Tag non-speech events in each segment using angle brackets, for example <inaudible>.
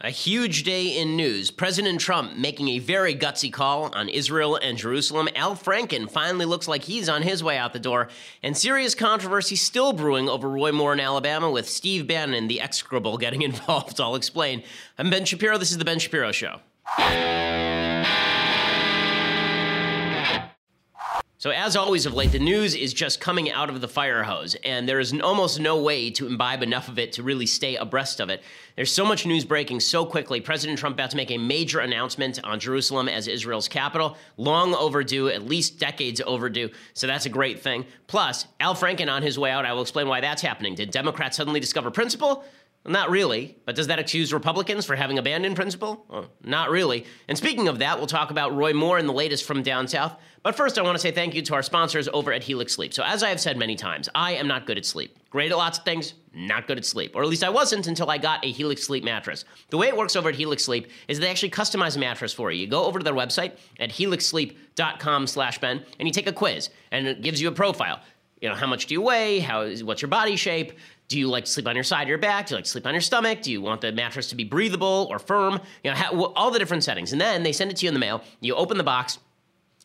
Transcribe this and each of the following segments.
A huge day in news. President Trump making a very gutsy call on Israel and Jerusalem. Al Franken finally looks like he's on his way out the door. And serious controversy still brewing over Roy Moore in Alabama with Steve Bannon, the execrable, <laughs> getting involved. I'll explain. I'm Ben Shapiro. This is The Ben Shapiro Show. So, as always of late, the news is just coming out of the fire hose, and there is almost no way to imbibe enough of it to really stay abreast of it. There's so much news breaking so quickly. President Trump about to make a major announcement on Jerusalem as Israel's capital. Long overdue, at least decades overdue. So, that's a great thing. Plus, Al Franken on his way out. I will explain why that's happening. Did Democrats suddenly discover principle? Not really, but does that accuse Republicans for having abandoned principle? Well, not really. And speaking of that, we'll talk about Roy Moore and the latest from down south. But first, I want to say thank you to our sponsors over at Helix Sleep. So, as I have said many times, I am not good at sleep. Great at lots of things, not good at sleep. Or at least I wasn't until I got a Helix Sleep mattress. The way it works over at Helix Sleep is they actually customize a mattress for you. You go over to their website at helixsleep.com slash Ben, and you take a quiz, and it gives you a profile. You know, how much do you weigh? How is, what's your body shape? Do you like to sleep on your side or your back? Do you like to sleep on your stomach? Do you want the mattress to be breathable or firm? You know, all the different settings. And then they send it to you in the mail. You open the box.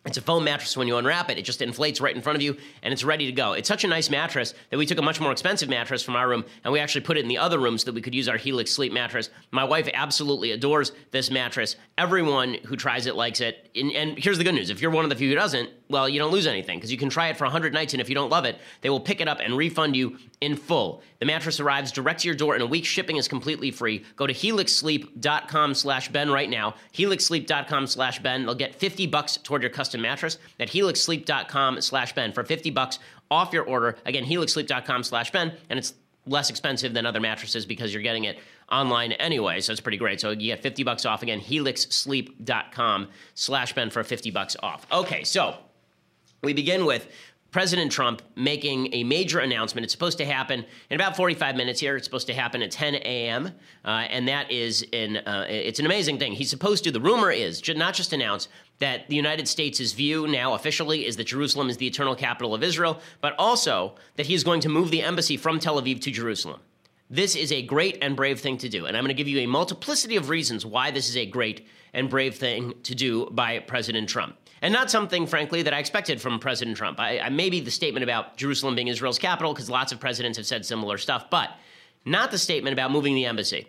It's a foam mattress. When you unwrap it, it just inflates right in front of you and it's ready to go. It's such a nice mattress that we took a much more expensive mattress from our room and we actually put it in the other room so that we could use our Helix sleep mattress. My wife absolutely adores this mattress. Everyone who tries it likes it. And, and here's the good news if you're one of the few who doesn't, well, you don't lose anything because you can try it for 100 nights and if you don't love it, they will pick it up and refund you in full. The mattress arrives direct to your door in a week. Shipping is completely free. Go to helixsleep.com slash Ben right now. Helixsleep.com slash Ben. They'll get 50 bucks toward your custom mattress at helixsleep.com slash Ben for 50 bucks off your order. Again, helixsleep.com slash Ben. And it's less expensive than other mattresses because you're getting it online anyway. So it's pretty great. So you get 50 bucks off. Again, helixsleep.com slash Ben for 50 bucks off. Okay, so we begin with President Trump making a major announcement. It's supposed to happen in about 45 minutes here. It's supposed to happen at 10 a.m. Uh, and that is an uh, it's an amazing thing. He's supposed to. The rumor is not just announce that the United States' view now officially is that Jerusalem is the eternal capital of Israel, but also that he is going to move the embassy from Tel Aviv to Jerusalem. This is a great and brave thing to do, and I'm going to give you a multiplicity of reasons why this is a great and brave thing to do by President Trump and not something, frankly, that I expected from President Trump. I, I maybe the statement about Jerusalem being Israel's capital, because lots of presidents have said similar stuff, but not the statement about moving the embassy,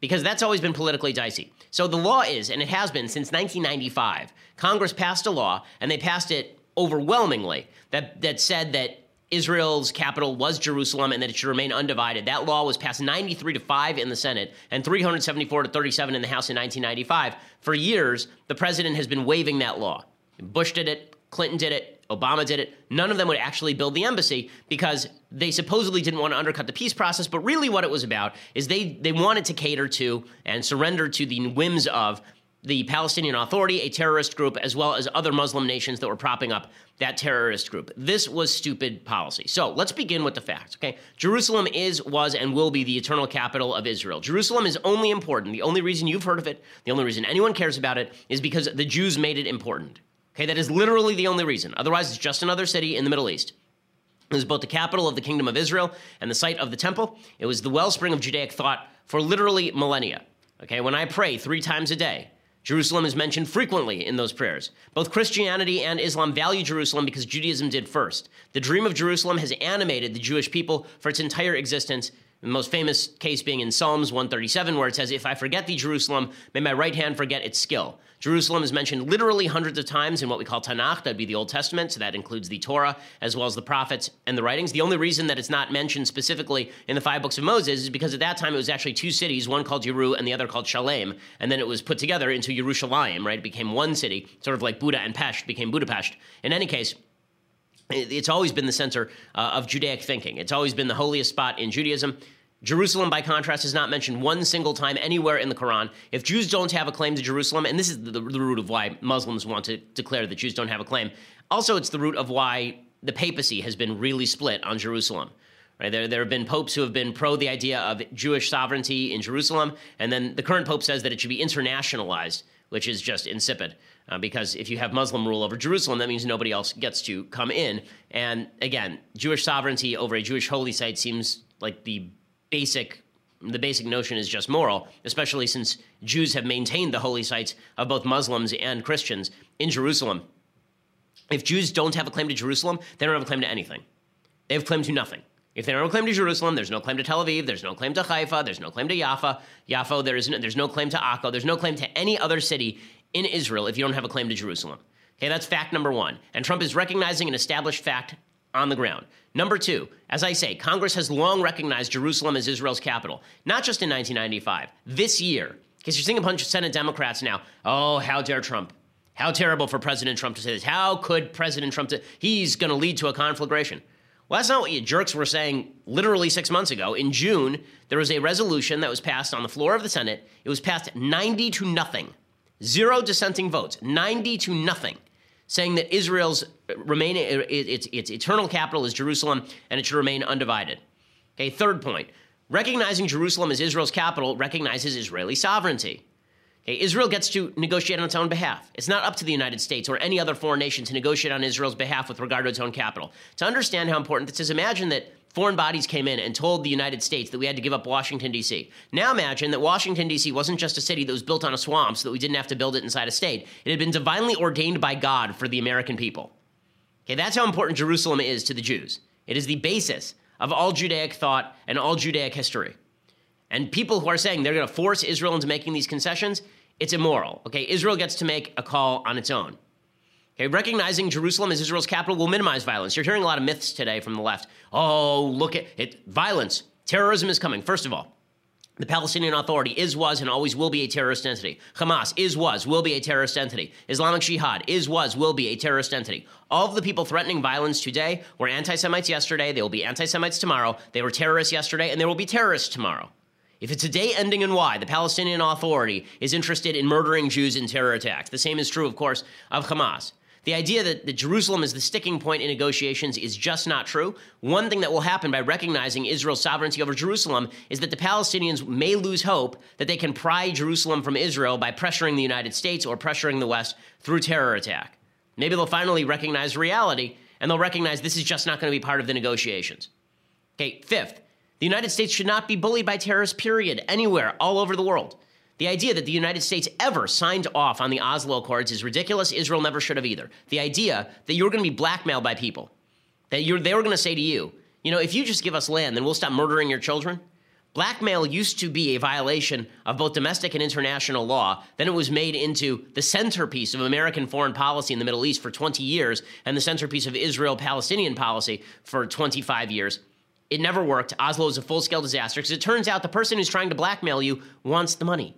because that's always been politically dicey. So the law is, and it has been since 1995, Congress passed a law, and they passed it overwhelmingly that that said that Israel's capital was Jerusalem and that it should remain undivided. That law was passed 93 to 5 in the Senate and 374 to 37 in the House in 1995. For years, the president has been waiving that law. Bush did it, Clinton did it, Obama did it. None of them would actually build the embassy because they supposedly didn't want to undercut the peace process. But really, what it was about is they, they wanted to cater to and surrender to the whims of the Palestinian Authority, a terrorist group, as well as other Muslim nations that were propping up that terrorist group. This was stupid policy. So let's begin with the facts, okay? Jerusalem is, was, and will be the eternal capital of Israel. Jerusalem is only important. The only reason you've heard of it, the only reason anyone cares about it, is because the Jews made it important. Okay, that is literally the only reason. Otherwise, it's just another city in the Middle East. It was both the capital of the kingdom of Israel and the site of the temple. It was the wellspring of Judaic thought for literally millennia. Okay, when I pray three times a day, Jerusalem is mentioned frequently in those prayers. Both Christianity and Islam value Jerusalem because Judaism did first. The dream of Jerusalem has animated the Jewish people for its entire existence The most famous case being in Psalms 137, where it says, If I forget thee, Jerusalem, may my right hand forget its skill. Jerusalem is mentioned literally hundreds of times in what we call Tanakh, that'd be the Old Testament, so that includes the Torah as well as the prophets and the writings. The only reason that it's not mentioned specifically in the five books of Moses is because at that time it was actually two cities, one called Yeru and the other called Shalem, and then it was put together into Yerushalayim, right? It became one city, sort of like Buda and Pest became Budapest. In any case, it's always been the center uh, of Judaic thinking. It's always been the holiest spot in Judaism. Jerusalem, by contrast, is not mentioned one single time anywhere in the Quran. If Jews don't have a claim to Jerusalem, and this is the, the, root of why Muslims want to declare that Jews don't have a claim, also it's the root of why the papacy has been really split on Jerusalem. Right? There, there have been popes who have been pro the idea of Jewish sovereignty in Jerusalem, and then the current pope says that it should be internationalized, which is just insipid. Uh, because if you have Muslim rule over Jerusalem, that means nobody else gets to come in. And again, Jewish sovereignty over a Jewish holy site seems like the basic the basic notion is just moral, especially since Jews have maintained the holy sites of both Muslims and Christians in Jerusalem. If Jews don't have a claim to Jerusalem, they don't have a claim to anything. They have claim to nothing. If they don't have a claim to Jerusalem, there's no claim to Tel Aviv, there's no claim to Haifa, there's no claim to Jaffa, Jaffa, there is no, there's no claim to Akko, there's no claim to any other city in Israel if you don't have a claim to Jerusalem. Okay, that's fact number one. And Trump is recognizing an established fact on the ground. Number two, as I say, Congress has long recognized Jerusalem as Israel's capital, not just in 1995, this year. Because you're seeing a bunch of Senate Democrats now. Oh, how dare Trump? How terrible for President Trump to say this. How could President Trump? He's going to lead to a conflagration. Well, that's not what you jerks were saying literally six months ago. In June, there was a resolution that was passed on the floor of the Senate. It was passed 90 to nothing, zero dissenting votes, 90 to nothing saying that Israel's remain its, its eternal capital is Jerusalem and it should remain undivided. Okay, third point. Recognizing Jerusalem as Israel's capital recognizes Israeli sovereignty. Okay, Israel gets to negotiate on its own behalf. It's not up to the United States or any other foreign nation to negotiate on Israel's behalf with regard to its own capital. To understand how important this is, imagine that foreign bodies came in and told the United States that we had to give up Washington, D.C. Now imagine that Washington, D.C. wasn't just a city that was built on a swamp so that we didn't have to build it inside a state. It had been divinely ordained by God for the American people. Okay, that's how important Jerusalem is to the Jews. It is the basis of all Judaic thought and all Judaic history. And people who are saying they're going to force Israel into making these concessions, it's immoral. Okay, Israel gets to make a call on its own. Okay, recognizing Jerusalem as Israel's capital will minimize violence. You're hearing a lot of myths today from the left. Oh, look at it. Violence, terrorism is coming. First of all, the Palestinian Authority is, was, and always will be a terrorist entity. Hamas is, was, will be a terrorist entity. Islamic Jihad is, was, will be a terrorist entity. All of the people threatening violence today were anti Semites yesterday. They will be anti Semites tomorrow. They were terrorists yesterday, and they will be terrorists tomorrow. If it's a day ending in Y, the Palestinian Authority is interested in murdering Jews in terror attacks. The same is true, of course, of Hamas. The idea that, that Jerusalem is the sticking point in negotiations is just not true. One thing that will happen by recognizing Israel's sovereignty over Jerusalem is that the Palestinians may lose hope that they can pry Jerusalem from Israel by pressuring the United States or pressuring the West through terror attack. Maybe they'll finally recognize reality and they'll recognize this is just not going to be part of the negotiations. Okay, fifth, the United States should not be bullied by terrorists, period, anywhere, all over the world. The idea that the United States ever signed off on the Oslo Accords is ridiculous. Israel never should have either. The idea that you're going to be blackmailed by people, that you're, they were going to say to you, you know, if you just give us land, then we'll stop murdering your children. Blackmail used to be a violation of both domestic and international law. Then it was made into the centerpiece of American foreign policy in the Middle East for 20 years and the centerpiece of Israel Palestinian policy for 25 years. It never worked. Oslo is a full scale disaster because it turns out the person who's trying to blackmail you wants the money.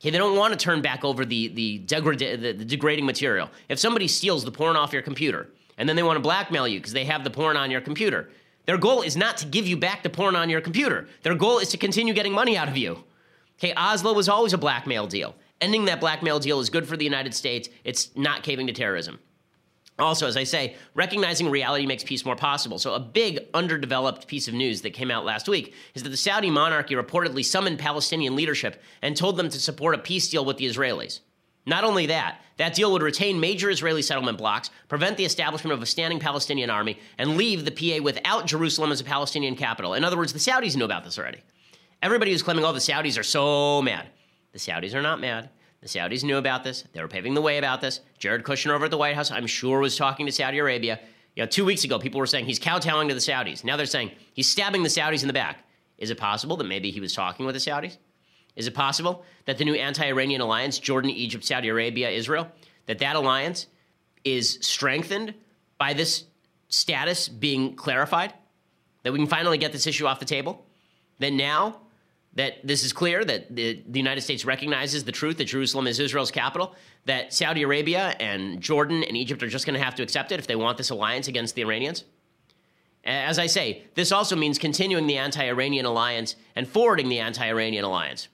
Okay, they don't want to turn back over the, the, degrad- the, the degrading material. If somebody steals the porn off your computer and then they want to blackmail you because they have the porn on your computer, their goal is not to give you back the porn on your computer. Their goal is to continue getting money out of you. Okay, Oslo was always a blackmail deal. Ending that blackmail deal is good for the United States. It's not caving to terrorism. Also, as I say, recognizing reality makes peace more possible. So, a big underdeveloped piece of news that came out last week is that the Saudi monarchy reportedly summoned Palestinian leadership and told them to support a peace deal with the Israelis. Not only that, that deal would retain major Israeli settlement blocs, prevent the establishment of a standing Palestinian army, and leave the PA without Jerusalem as a Palestinian capital. In other words, the Saudis knew about this already. Everybody who's claiming, oh, the Saudis are so mad. The Saudis are not mad. The Saudis knew about this. They were paving the way about this. Jared Kushner over at the White House, I'm sure, was talking to Saudi Arabia. You know, two weeks ago, people were saying he's kowtowing to the Saudis. Now they're saying he's stabbing the Saudis in the back. Is it possible that maybe he was talking with the Saudis? Is it possible that the new anti-Iranian alliance, Jordan, Egypt, Saudi Arabia, Israel, that that alliance is strengthened by this status being clarified? That we can finally get this issue off the table? Then now that this is clear, that the, the United States recognizes the truth that Jerusalem is Israel's capital, that Saudi Arabia and Jordan and Egypt are just going to have to accept it if they want this alliance against the Iranians? As I say, this also means continuing the anti Iranian alliance and forwarding the anti Iranian alliance.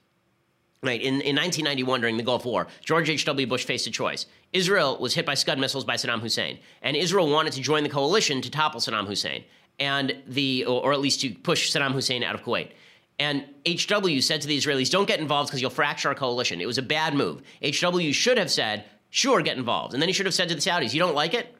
Right, in, in 1991, during the Gulf War, George H.W. Bush faced a choice. Israel was hit by Scud missiles by Saddam Hussein, and Israel wanted to join the coalition to topple Saddam Hussein, and the, or at least to push Saddam Hussein out of Kuwait. And HW said to the Israelis, don't get involved because you'll fracture our coalition. It was a bad move. HW should have said, sure, get involved. And then he should have said to the Saudis, you don't like it?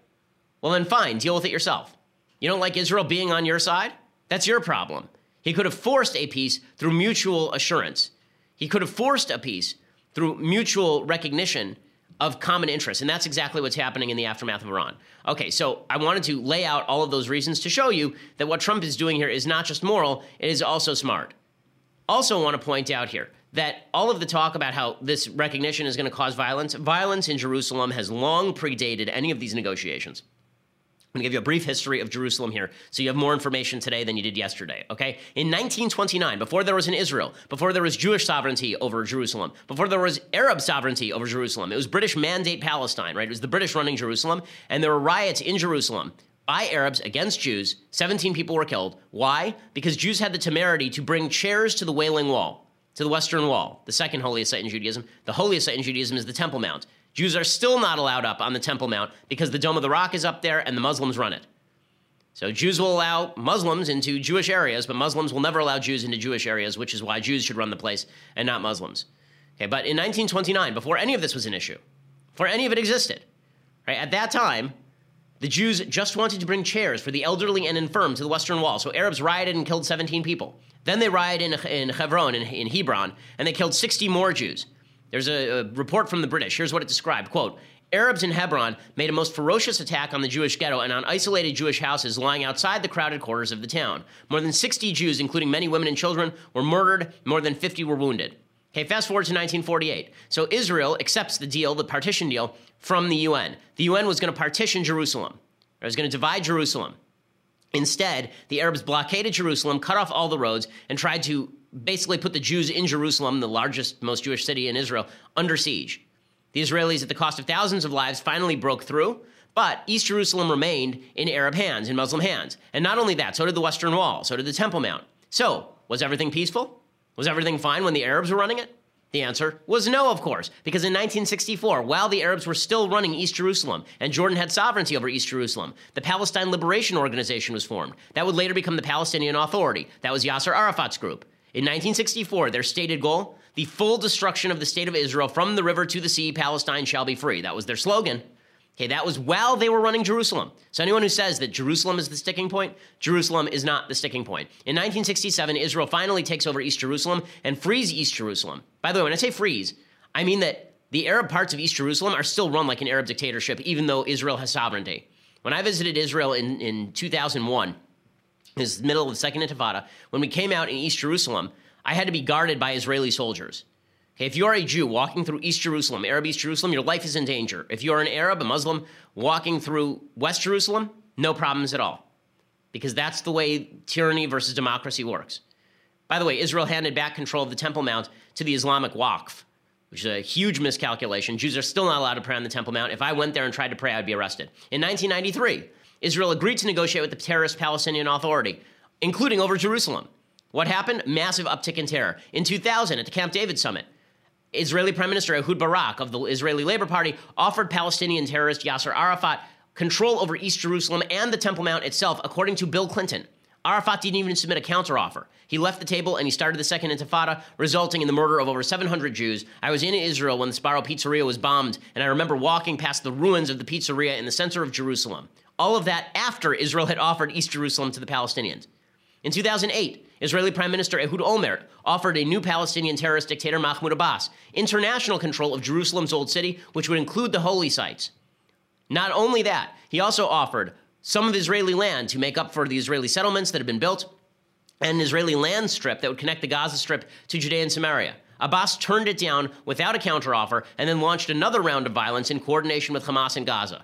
Well, then fine, deal with it yourself. You don't like Israel being on your side? That's your problem. He could have forced a peace through mutual assurance. He could have forced a peace through mutual recognition of common interests. And that's exactly what's happening in the aftermath of Iran. Okay, so I wanted to lay out all of those reasons to show you that what Trump is doing here is not just moral, it is also smart. Also, want to point out here that all of the talk about how this recognition is going to cause violence, violence in Jerusalem has long predated any of these negotiations. I'm going to give you a brief history of Jerusalem here so you have more information today than you did yesterday, okay? In 1929, before there was an Israel, before there was Jewish sovereignty over Jerusalem, before there was Arab sovereignty over Jerusalem, it was British mandate Palestine, right? It was the British running Jerusalem, and there were riots in Jerusalem by Arabs against Jews. 17 people were killed. Why? Because Jews had the temerity to bring chairs to the Wailing Wall, to the Western Wall, the second holiest site in Judaism. The holiest site in Judaism is the Temple Mount. Jews are still not allowed up on the Temple Mount because the Dome of the Rock is up there and the Muslims run it. So Jews will allow Muslims into Jewish areas, but Muslims will never allow Jews into Jewish areas, which is why Jews should run the place and not Muslims. Okay, but in 1929, before any of this was an issue, before any of it existed, right, at that time, the Jews just wanted to bring chairs for the elderly and infirm to the Western Wall. So Arabs rioted and killed 17 people. Then they rioted in, in Hebron, in, in Hebron, and they killed 60 more Jews. There's a, a report from the British. Here's what it described. Quote, Arabs in Hebron made a most ferocious attack on the Jewish ghetto and on isolated Jewish houses lying outside the crowded quarters of the town. More than 60 Jews, including many women and children, were murdered, more than 50 were wounded. Okay, fast forward to 1948. So Israel accepts the deal, the partition deal, from the UN. The UN was going to partition Jerusalem. It was going to divide Jerusalem. Instead, the Arabs blockaded Jerusalem, cut off all the roads, and tried to basically put the Jews in Jerusalem, the largest, most Jewish city in Israel, under siege. The Israelis, at the cost of thousands of lives, finally broke through, but East Jerusalem remained in Arab hands, in Muslim hands. And not only that, so did the Western Wall, so did the Temple Mount. So, was everything peaceful? Was everything fine when the Arabs were running it? The answer was no, of course, because in 1964, while the Arabs were still running East Jerusalem and Jordan had sovereignty over East Jerusalem, the Palestine Liberation Organization was formed. That would later become the Palestinian Authority. That was Yasser Arafat's group. In 1964, their stated goal the full destruction of the state of Israel from the river to the sea, Palestine shall be free. That was their slogan. Okay, that was while they were running Jerusalem. So anyone who says that Jerusalem is the sticking point, Jerusalem is not the sticking point. In 1967, Israel finally takes over East Jerusalem and frees East Jerusalem. By the way, when I say frees, I mean that the Arab parts of East Jerusalem are still run like an Arab dictatorship, even though Israel has sovereignty. When I visited Israel in, in 2001, is the middle of the Second Intifada, when we came out in East Jerusalem, I had to be guarded by Israeli soldiers. Okay, if you are a Jew walking through East Jerusalem, Arab East Jerusalem, your life is in danger. If you are an Arab, a Muslim walking through West Jerusalem, no problems at all. Because that's the way tyranny versus democracy works. By the way, Israel handed back control of the Temple Mount to the Islamic Waqf, which is a huge miscalculation. Jews are still not allowed to pray on the Temple Mount. If I went there and tried to pray, I'd be arrested. In 1993, Israel agreed to negotiate with the terrorist Palestinian Authority, including over Jerusalem. What happened? Massive uptick in terror. In 2000, at the Camp David summit, Israeli Prime Minister Ehud Barak of the Israeli Labor Party offered Palestinian terrorist Yasser Arafat control over East Jerusalem and the Temple Mount itself, according to Bill Clinton. Arafat didn't even submit a counteroffer. He left the table and he started the Second Intifada, resulting in the murder of over 700 Jews. I was in Israel when the Sbarro Pizzeria was bombed, and I remember walking past the ruins of the pizzeria in the center of Jerusalem. All of that after Israel had offered East Jerusalem to the Palestinians. In 2008, Israeli Prime Minister Ehud Olmert offered a new Palestinian terrorist dictator Mahmoud Abbas international control of Jerusalem's old city, which would include the holy sites. Not only that, he also offered some of Israeli land to make up for the Israeli settlements that had been built and an Israeli land strip that would connect the Gaza Strip to Judea and Samaria. Abbas turned it down without a counteroffer and then launched another round of violence in coordination with Hamas in Gaza.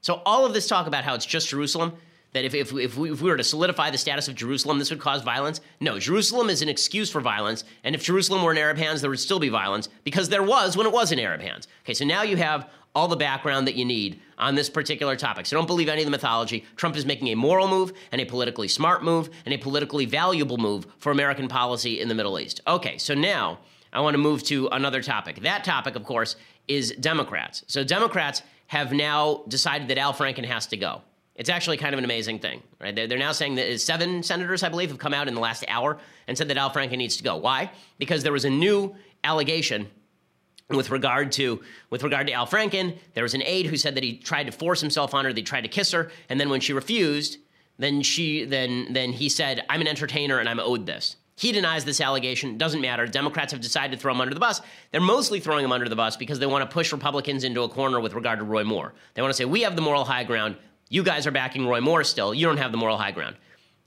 So, all of this talk about how it's just Jerusalem, that if, if, if, we, if we were to solidify the status of Jerusalem, this would cause violence. No, Jerusalem is an excuse for violence. And if Jerusalem were in Arab hands, there would still be violence because there was when it was in Arab hands. Okay, so now you have all the background that you need on this particular topic. So don't believe any of the mythology. Trump is making a moral move and a politically smart move and a politically valuable move for American policy in the Middle East. Okay, so now I want to move to another topic. That topic, of course, is Democrats. So Democrats have now decided that Al Franken has to go. It's actually kind of an amazing thing, right? They're, now saying that seven senators, I believe, have come out in the last hour and said that Al Franken needs to go. Why? Because there was a new allegation with regard to with regard to Al Franken. There was an aide who said that he tried to force himself on her, that he tried to kiss her, and then when she refused, then she then then he said, "I'm an entertainer and I'm owed this." He denies this allegation. It doesn't matter. Democrats have decided to throw him under the bus. They're mostly throwing him under the bus because they want to push Republicans into a corner with regard to Roy Moore. They want to say, we have the moral high ground. You guys are backing Roy Moore still. You don't have the moral high ground.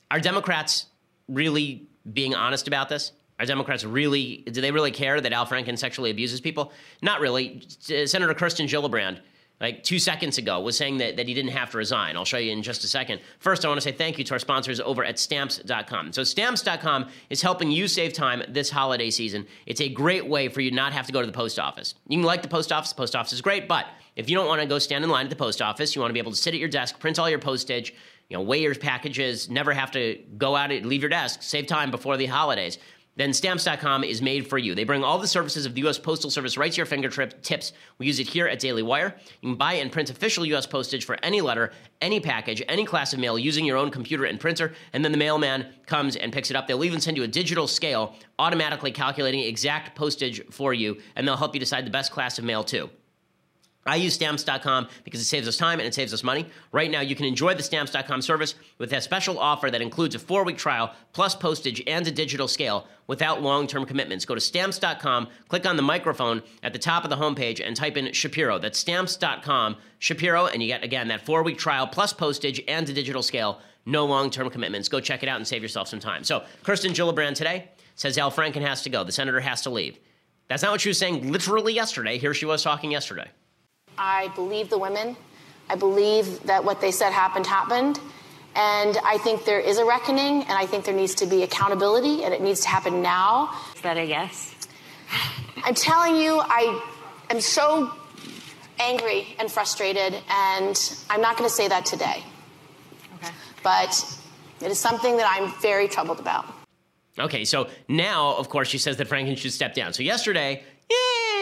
Are Democrats really being honest about this? Are Democrats really, do they really care that Al Franken sexually abuses people? Not really. Uh, Senator Kirsten Gillibrand like two seconds ago, was saying that, that he didn't have to resign. I'll show you in just a second. First, I want to say thank you to our sponsors over at stamps.com. So, stamps.com is helping you save time this holiday season. It's a great way for you not have to go to the post office. You can like the post office, the post office is great, but if you don't want to go stand in line at the post office, you want to be able to sit at your desk, print all your postage, you know, weigh your packages, never have to go out and leave your desk, save time before the holidays then stamps.com is made for you. They bring all the services of the U.S. Postal Service right to your fingertips. We use it here at Daily Wire. You can buy and print official U.S. postage for any letter, any package, any class of mail using your own computer and printer, and then the mailman comes and picks it up. They'll even send you a digital scale automatically calculating exact postage for you, and they'll help you decide the best class of mail too. I use stamps.com because it saves us time and it saves us money. Right now, you can enjoy the stamps.com service with a special offer that includes a four week trial, plus postage and a digital scale without long term commitments. Go to stamps.com, click on the microphone at the top of the homepage, and type in Shapiro. That's stamps.com, Shapiro, and you get, again, that four week trial, plus postage and a digital scale. No long term commitments. Go check it out and save yourself some time. So, Kirsten Gillibrand today says Al Franken has to go. The senator has to leave. That's not what she was saying literally yesterday. Here she was talking yesterday. I believe the women. I believe that what they said happened happened. And I think there is a reckoning, and I think there needs to be accountability, and it needs to happen now. Is that a yes? <laughs> I'm telling you, I am so angry and frustrated, and I'm not going to say that today. Okay. But it is something that I'm very troubled about. Okay, so now, of course, she says that Franken should step down. So yesterday, yeah,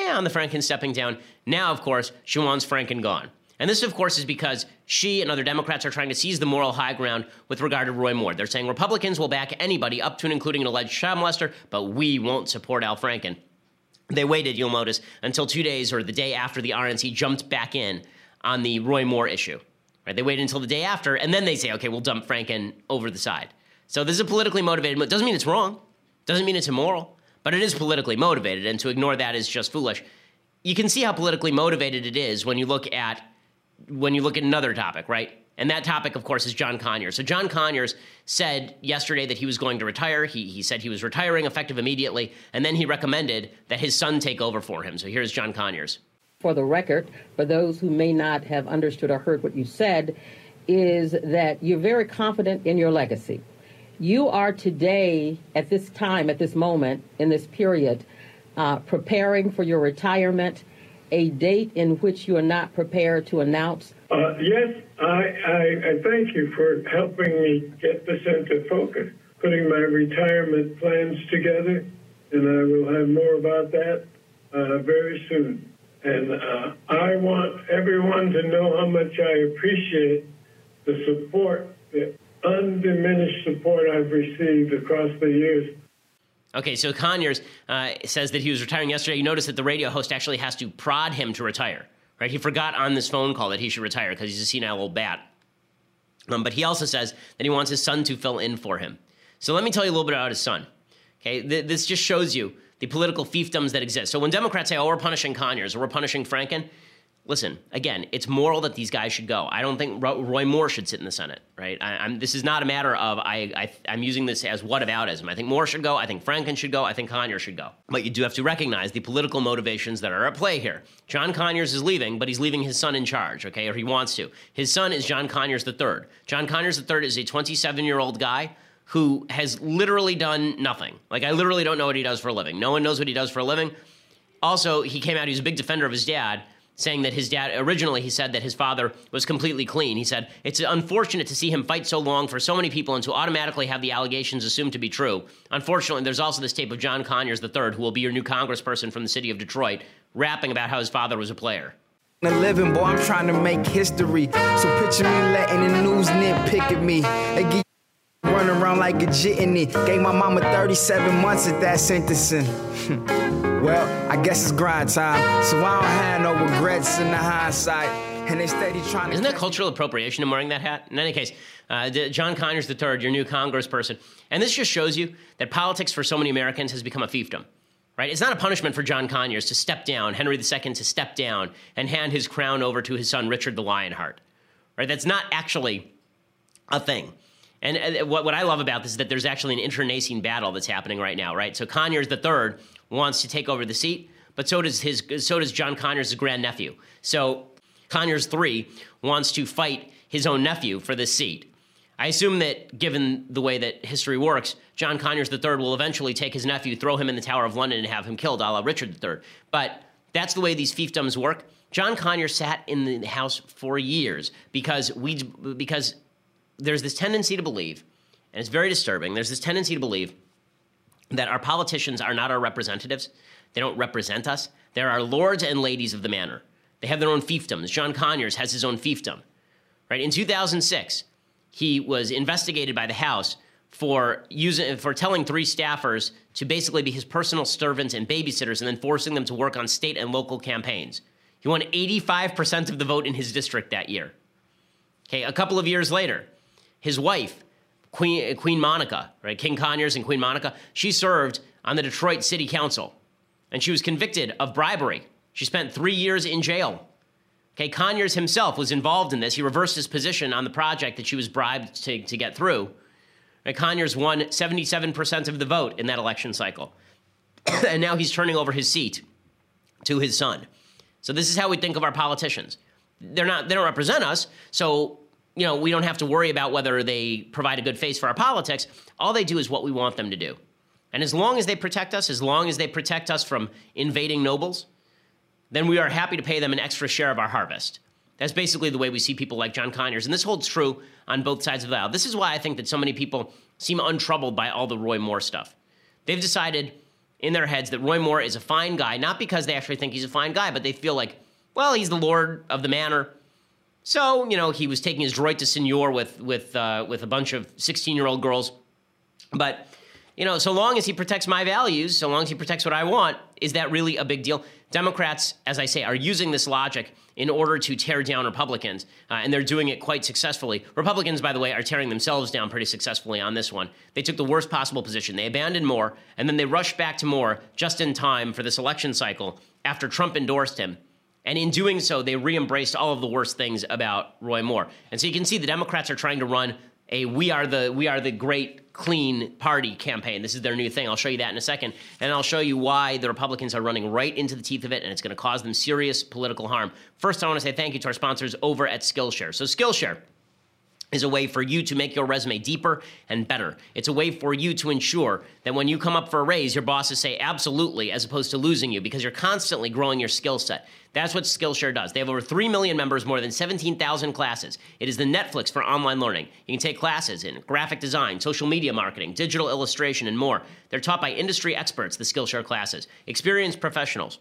on the Franken stepping down. Now, of course, she wants Franken gone. And this, of course, is because she and other Democrats are trying to seize the moral high ground with regard to Roy Moore. They're saying Republicans will back anybody up to and including an alleged child molester, but we won't support Al Franken. They waited, you'll notice, until two days or the day after the RNC jumped back in on the Roy Moore issue. Right? They waited until the day after, and then they say, okay, we'll dump Franken over the side. So this is a politically motivated move. Doesn't mean it's wrong. Doesn't mean it's immoral but it is politically motivated, and to ignore that is just foolish. You can see how politically motivated it is when you look at when you look at another topic, right? And that topic, of course, is John Conyers. So John Conyers said yesterday that he was going to retire. He, he said he was retiring effective immediately, and then he recommended that his son take over for him. So here's John Conyers. For the record, for those who may not have understood or heard what you said, is that you're very confident in your legacy. You are today, at this time, at this moment, in this period, uh, preparing for your retirement, a date in which you are not prepared to announce? Uh, yes, I, I, I, thank you for helping me get this into focus, putting my retirement plans together, and I will have more about that uh, very soon. And uh, I want everyone to know how much I appreciate the support that undiminished support I've received across the years. Okay, so Conyers uh, says that he was retiring yesterday. You notice that the radio host actually has to prod him to retire, right? He forgot on this phone call that he should retire because he's a senile old bat. Um, but he also says that he wants his son to fill in for him. So let me tell you a little bit about his son. Okay, Th- this just shows you the political fiefdoms that exist. So when Democrats say, "Oh, we're punishing Conyers or we're punishing Franken," listen, again, it's moral that these guys should go. I don't think Roy Moore should sit in the Senate, right? I, this is not a matter of I, I, am using this as whataboutism. I think Moore should go. I think Franken should go. I think Conyers should go. But you do have to recognize the political motivations that are at play here. John Conyers is leaving, but he's leaving his son in charge, okay, or he wants to. His son is John Conyers III. John Conyers III is a 27 year old guy who has literally done nothing. Like, I literally don't know what he does for a living. No one knows what he does for a living. Also, he came out, he's a big defender of his dad saying that his dad originally he said that his father was completely clean. He said it's unfortunate to see him fight so long for so many people and to automatically have the allegations assumed to be true. Unfortunately, there's also this tape of John Conyers III, who will be your new congressperson from the city of Detroit, rapping about how his father was a player. A living, boy, I'm trying to make history. So picture me letting the news nitpick at me. Running around like a jitney. Gave my mama 37 months at that sentencing. <laughs> Well, I guess it's grind time, so I don't have no regrets in the hindsight. And they steady trying to. Isn't that cultural appropriation? I'm wearing that hat. In any case, uh, John Conyers III, your new congressperson, and this just shows you that politics for so many Americans has become a fiefdom. Right? It's not a punishment for John Conyers to step down, Henry II to step down and hand his crown over to his son Richard the Lionheart. Right? That's not actually a thing. And what, what I love about this is that there's actually an internecine battle that's happening right now, right? So Conyers III wants to take over the seat, but so does his so does John Conyers' grandnephew. So Conyers three wants to fight his own nephew for this seat. I assume that given the way that history works, John Conyers III will eventually take his nephew, throw him in the Tower of London, and have him killed, a la Richard III. But that's the way these fiefdoms work. John Conyers sat in the House for years because we because there's this tendency to believe, and it's very disturbing. There's this tendency to believe that our politicians are not our representatives. They don't represent us. They're our lords and ladies of the manor. They have their own fiefdoms. John Conyers has his own fiefdom. Right? In 2006, he was investigated by the House for using for telling three staffers to basically be his personal servants and babysitters and then forcing them to work on state and local campaigns. He won 85% of the vote in his district that year. Okay, a couple of years later, his wife Queen, uh, Queen Monica, right? King Conyers and Queen Monica. She served on the Detroit City Council, and she was convicted of bribery. She spent three years in jail. Okay, Conyers himself was involved in this. He reversed his position on the project that she was bribed to, to get through. And Conyers won 77% of the vote in that election cycle. <coughs> and now he's turning over his seat to his son. So this is how we think of our politicians. They're not they don't represent us, so you know, we don't have to worry about whether they provide a good face for our politics. All they do is what we want them to do. And as long as they protect us, as long as they protect us from invading nobles, then we are happy to pay them an extra share of our harvest. That's basically the way we see people like John Conyers. And this holds true on both sides of the aisle. This is why I think that so many people seem untroubled by all the Roy Moore stuff. They've decided in their heads that Roy Moore is a fine guy, not because they actually think he's a fine guy, but they feel like, well, he's the lord of the manor. So, you know, he was taking his droit de seigneur with with uh, with a bunch of 16-year-old girls. But, you know, so long as he protects my values, so long as he protects what I want, is that really a big deal? Democrats, as I say, are using this logic in order to tear down Republicans, uh, and they're doing it quite successfully. Republicans, by the way, are tearing themselves down pretty successfully on this one. They took the worst possible position. They abandoned Moore, and then they rushed back to Moore just in time for this election cycle after Trump endorsed him. And in doing so, they re embraced all of the worst things about Roy Moore. And so you can see the Democrats are trying to run a we are the we are the great clean party campaign. This is their new thing. I'll show you that in a second. And I'll show you why the Republicans are running right into the teeth of it and it's going to cause them serious political harm. First, I want to say thank you to our sponsors over at Skillshare. So Skillshare is a way for you to make your resume deeper and better. It's a way for you to ensure that when you come up for a raise, your bosses say absolutely as opposed to losing you because you're constantly growing your skill set. That's what Skillshare does. They have over 3 million members, more than 17,000 classes. It is the Netflix for online learning. You can take classes in graphic design, social media marketing, digital illustration, and more. They're taught by industry experts, the Skillshare classes, experienced professionals.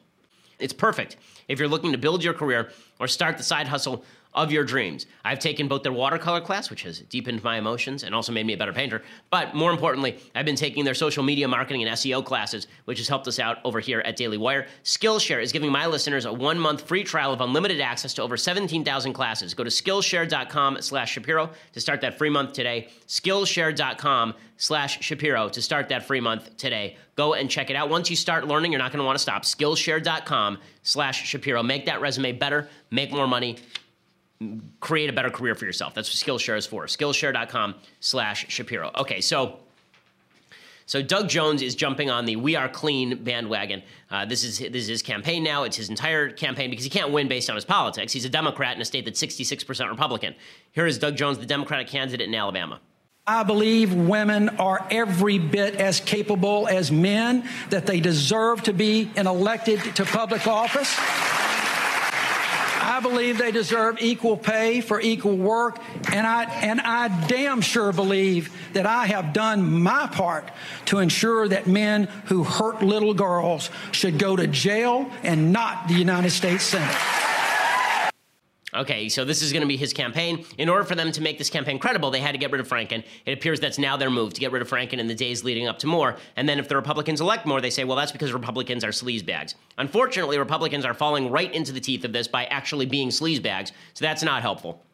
It's perfect if you're looking to build your career or start the side hustle of your dreams. I've taken both their watercolor class, which has deepened my emotions and also made me a better painter. But more importantly, I've been taking their social media marketing and SEO classes, which has helped us out over here at Daily Wire. Skillshare is giving my listeners a one month free trial of unlimited access to over 17,000 classes. Go to Skillshare.com slash Shapiro to start that free month today. Skillshare.com slash Shapiro to start that free month today. Go and check it out. Once you start learning, you're not going to want to stop. Skillshare.com slash Shapiro. Make that resume better, make more money, create a better career for yourself. That's what Skillshare is for. Skillshare.com slash Shapiro. Okay, so so Doug Jones is jumping on the "We Are Clean" bandwagon. Uh, this is this is his campaign now. It's his entire campaign because he can't win based on his politics. He's a Democrat in a state that's 66% Republican. Here is Doug Jones, the Democratic candidate in Alabama. I believe women are every bit as capable as men, that they deserve to be elected to public office. I believe they deserve equal pay for equal work, and I and I damn sure believe that I have done my part to ensure that men who hurt little girls should go to jail and not the United States Senate. Okay, so this is going to be his campaign. In order for them to make this campaign credible, they had to get rid of Franken. It appears that's now their move to get rid of Franken in the days leading up to Moore. And then if the Republicans elect Moore, they say, well, that's because Republicans are sleazebags. Unfortunately, Republicans are falling right into the teeth of this by actually being sleazebags, so that's not helpful.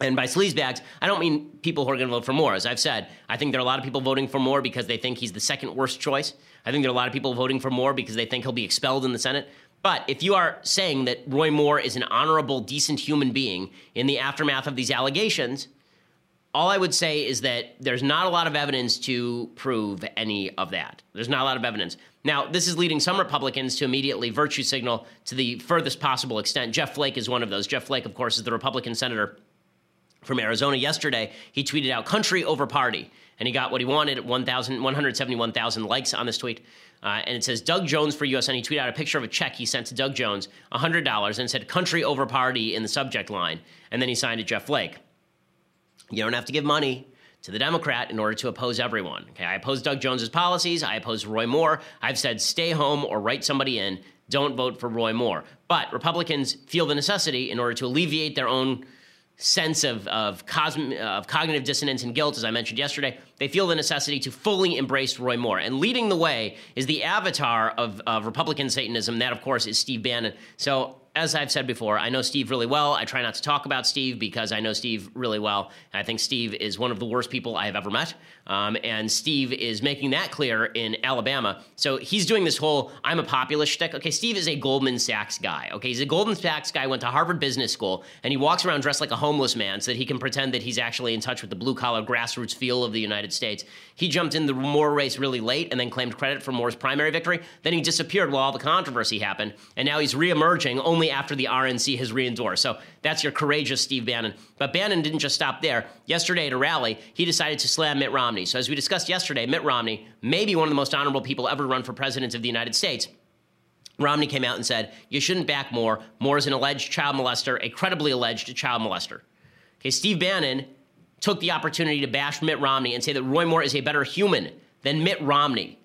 And by sleazebags, I don't mean people who are going to vote for Moore. As I've said, I think there are a lot of people voting for Moore because they think he's the second worst choice. I think there are a lot of people voting for Moore because they think he'll be expelled in the Senate. But if you are saying that Roy Moore is an honorable, decent human being in the aftermath of these allegations, all I would say is that there's not a lot of evidence to prove any of that. There's not a lot of evidence. Now, this is leading some Republicans to immediately virtue signal to the furthest possible extent. Jeff Flake is one of those. Jeff Flake, of course, is the Republican senator from Arizona yesterday. He tweeted out country over party, and he got what he wanted 1, 171,000 likes on this tweet. Uh, and it says Doug Jones for USN. He tweeted out a picture of a check he sent to Doug Jones, $100, and said country over party in the subject line. And then he signed it Jeff Flake. You don't have to give money to the Democrat in order to oppose everyone. Okay, I oppose Doug Jones's policies. I oppose Roy Moore. I've said stay home or write somebody in. Don't vote for Roy Moore. But Republicans feel the necessity in order to alleviate their own sense of, of, cosm- of cognitive dissonance and guilt, as I mentioned yesterday, they feel the necessity to fully embrace Roy Moore. And leading the way is the avatar of, of Republican Satanism. That, of course, is Steve Bannon. So as I've said before, I know Steve really well. I try not to talk about Steve because I know Steve really well. And I think Steve is one of the worst people I have ever met. Um, and Steve is making that clear in Alabama. So he's doing this whole I'm a populist shtick. Okay, Steve is a Goldman Sachs guy. Okay, he's a Goldman Sachs guy, went to Harvard Business School, and he walks around dressed like a homeless man so that he can pretend that he's actually in touch with the blue collar grassroots feel of the United States. He jumped in the Moore race really late and then claimed credit for Moore's primary victory. Then he disappeared while all the controversy happened, and now he's reemerging only after the RNC has re-endorsed. So that's your courageous Steve Bannon. But Bannon didn't just stop there. Yesterday at a rally, he decided to slam Mitt Romney. So as we discussed yesterday, Mitt Romney, may be one of the most honorable people ever run for president of the United States. Romney came out and said, You shouldn't back Moore. Moore is an alleged child molester, a credibly alleged child molester. Okay, Steve Bannon took the opportunity to bash Mitt Romney and say that Roy Moore is a better human than Mitt Romney.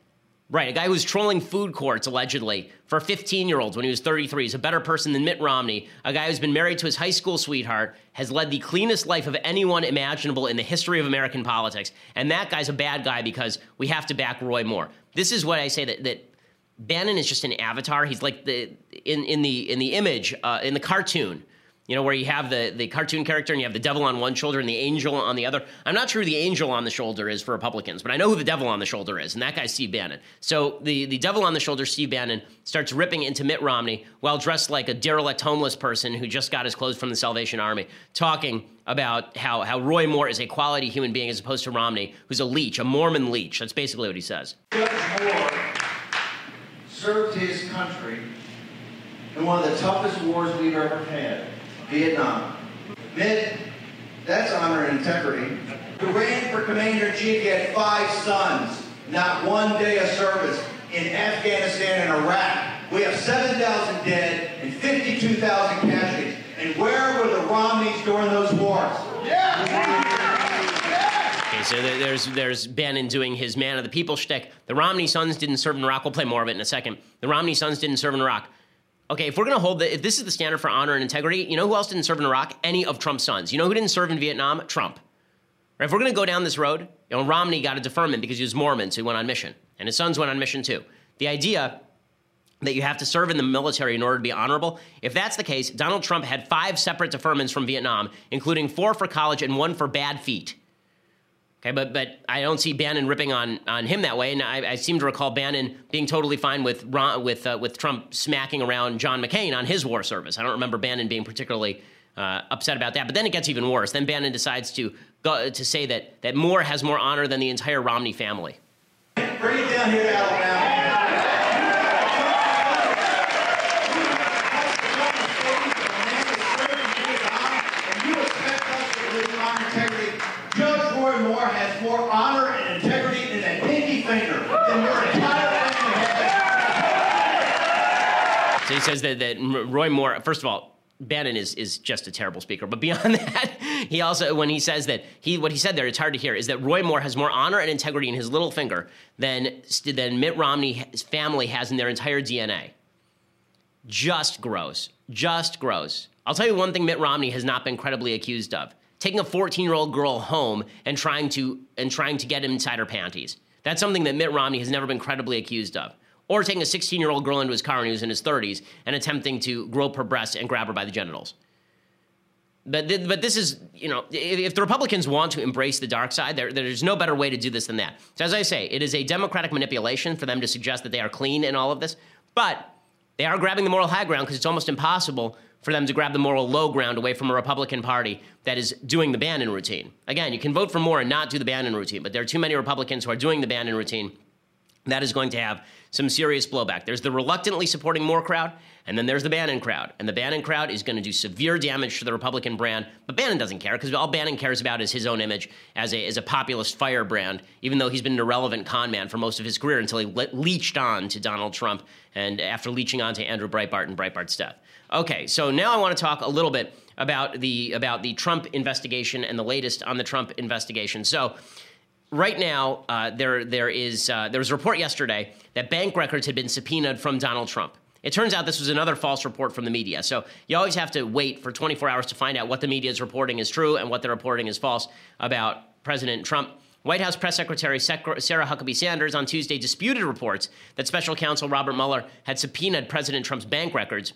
Right, a guy who was trolling food courts allegedly for 15 year olds when he was 33 is a better person than Mitt Romney. A guy who's been married to his high school sweetheart, has led the cleanest life of anyone imaginable in the history of American politics. And that guy's a bad guy because we have to back Roy Moore. This is what I say that, that Bannon is just an avatar. He's like the in, in the in the image, uh, in the cartoon you know, where you have the, the cartoon character and you have the devil on one shoulder and the angel on the other. I'm not sure who the angel on the shoulder is for Republicans, but I know who the devil on the shoulder is, and that guy's Steve Bannon. So the, the devil on the shoulder, Steve Bannon, starts ripping into Mitt Romney while dressed like a derelict homeless person who just got his clothes from the Salvation Army, talking about how, how Roy Moore is a quality human being as opposed to Romney, who's a leech, a Mormon leech. That's basically what he says. Judge Moore served his country in one of the toughest wars we've ever had. Vietnam. Mitt, that's honor and integrity. Who ran for commander in chief, he had five sons, not one day of service in Afghanistan and Iraq. We have 7,000 dead and 52,000 casualties. And where were the Romneys during those wars? Yeah! Okay, so there's there's Bannon doing his man of the people shtick. The Romney sons didn't serve in Iraq. We'll play more of it in a second. The Romney sons didn't serve in Iraq. Okay, if we're to hold the, if this is the standard for honor and integrity, you know who else didn't serve in Iraq? Any of Trump's sons. You know who didn't serve in Vietnam? Trump. Right? If we're to go down this road, you know, Romney got a deferment because he was Mormon, so he went on mission, and his sons went on mission too. The idea that you have to serve in the military in order to be honorable. If that's the case, Donald Trump had five separate deferments from Vietnam, including four for college and one for bad feet. Okay, but but I don't see Bannon ripping on on him that way, and I, I seem to recall Bannon being totally fine with with uh, with Trump smacking around John McCain on his war service. I don't remember Bannon being particularly uh, upset about that. But then it gets even worse. Then Bannon decides to go, to say that that Moore has more honor than the entire Romney family. Bring it down here to Alabama. Roy Moore has more honor and integrity in that pinky finger than your entire family So he says that, that Roy Moore, first of all, Bannon is is just a terrible speaker. But beyond <laughs> that, he also when he says that he what he said there, it's hard to hear, is that Roy Moore has more honor and integrity in his little finger than than Mitt Romney's family has in their entire DNA. Just gross. Just gross. I'll tell you one thing Mitt Romney has not been credibly accused of taking a 14 year old girl home and trying to and trying to get inside her panties. That's something that Mitt Romney has never been credibly accused of. Or taking a 16 year old girl into his car when he was in his 30s and attempting to grope her breasts and grab her by the genitals. But, th- but this is, you know, if, if, the Republicans want to embrace the dark side, there, there's no better way to do this than that. So, as I say, it is a Democratic manipulation for them to suggest that they are clean in all of this. But they are grabbing the moral high ground because it's almost impossible for them to grab the moral low ground away from a Republican Party that is doing the Bannon routine. Again, you can vote for Moore and not do the Bannon routine, but there are too many Republicans who are doing the Bannon routine. That is going to have some serious blowback. There's the reluctantly supporting Moore crowd, and then there's the Bannon crowd. And the Bannon crowd is going to do severe damage to the Republican brand. But Bannon doesn't care because all Bannon cares about is his own image as a, as a populist firebrand, even though he's been an irrelevant con man for most of his career until he le- leached on to Donald Trump and after leeching on to Andrew Breitbart and Breitbart's death. Okay, so now I want to talk a little bit about the about the Trump investigation and the latest on the Trump investigation. So right now, uh, there there is uh, there was a report yesterday that bank records had been subpoenaed from Donald Trump. It turns out this was another false report from the media. So you always have to wait for 24 hours to find out what the media is reporting is true and what they're reporting is false about President Trump. White House Press Secretary Sarah Huckabee Sanders on Tuesday disputed reports that special counsel Robert Mueller had subpoenaed President Trump's bank records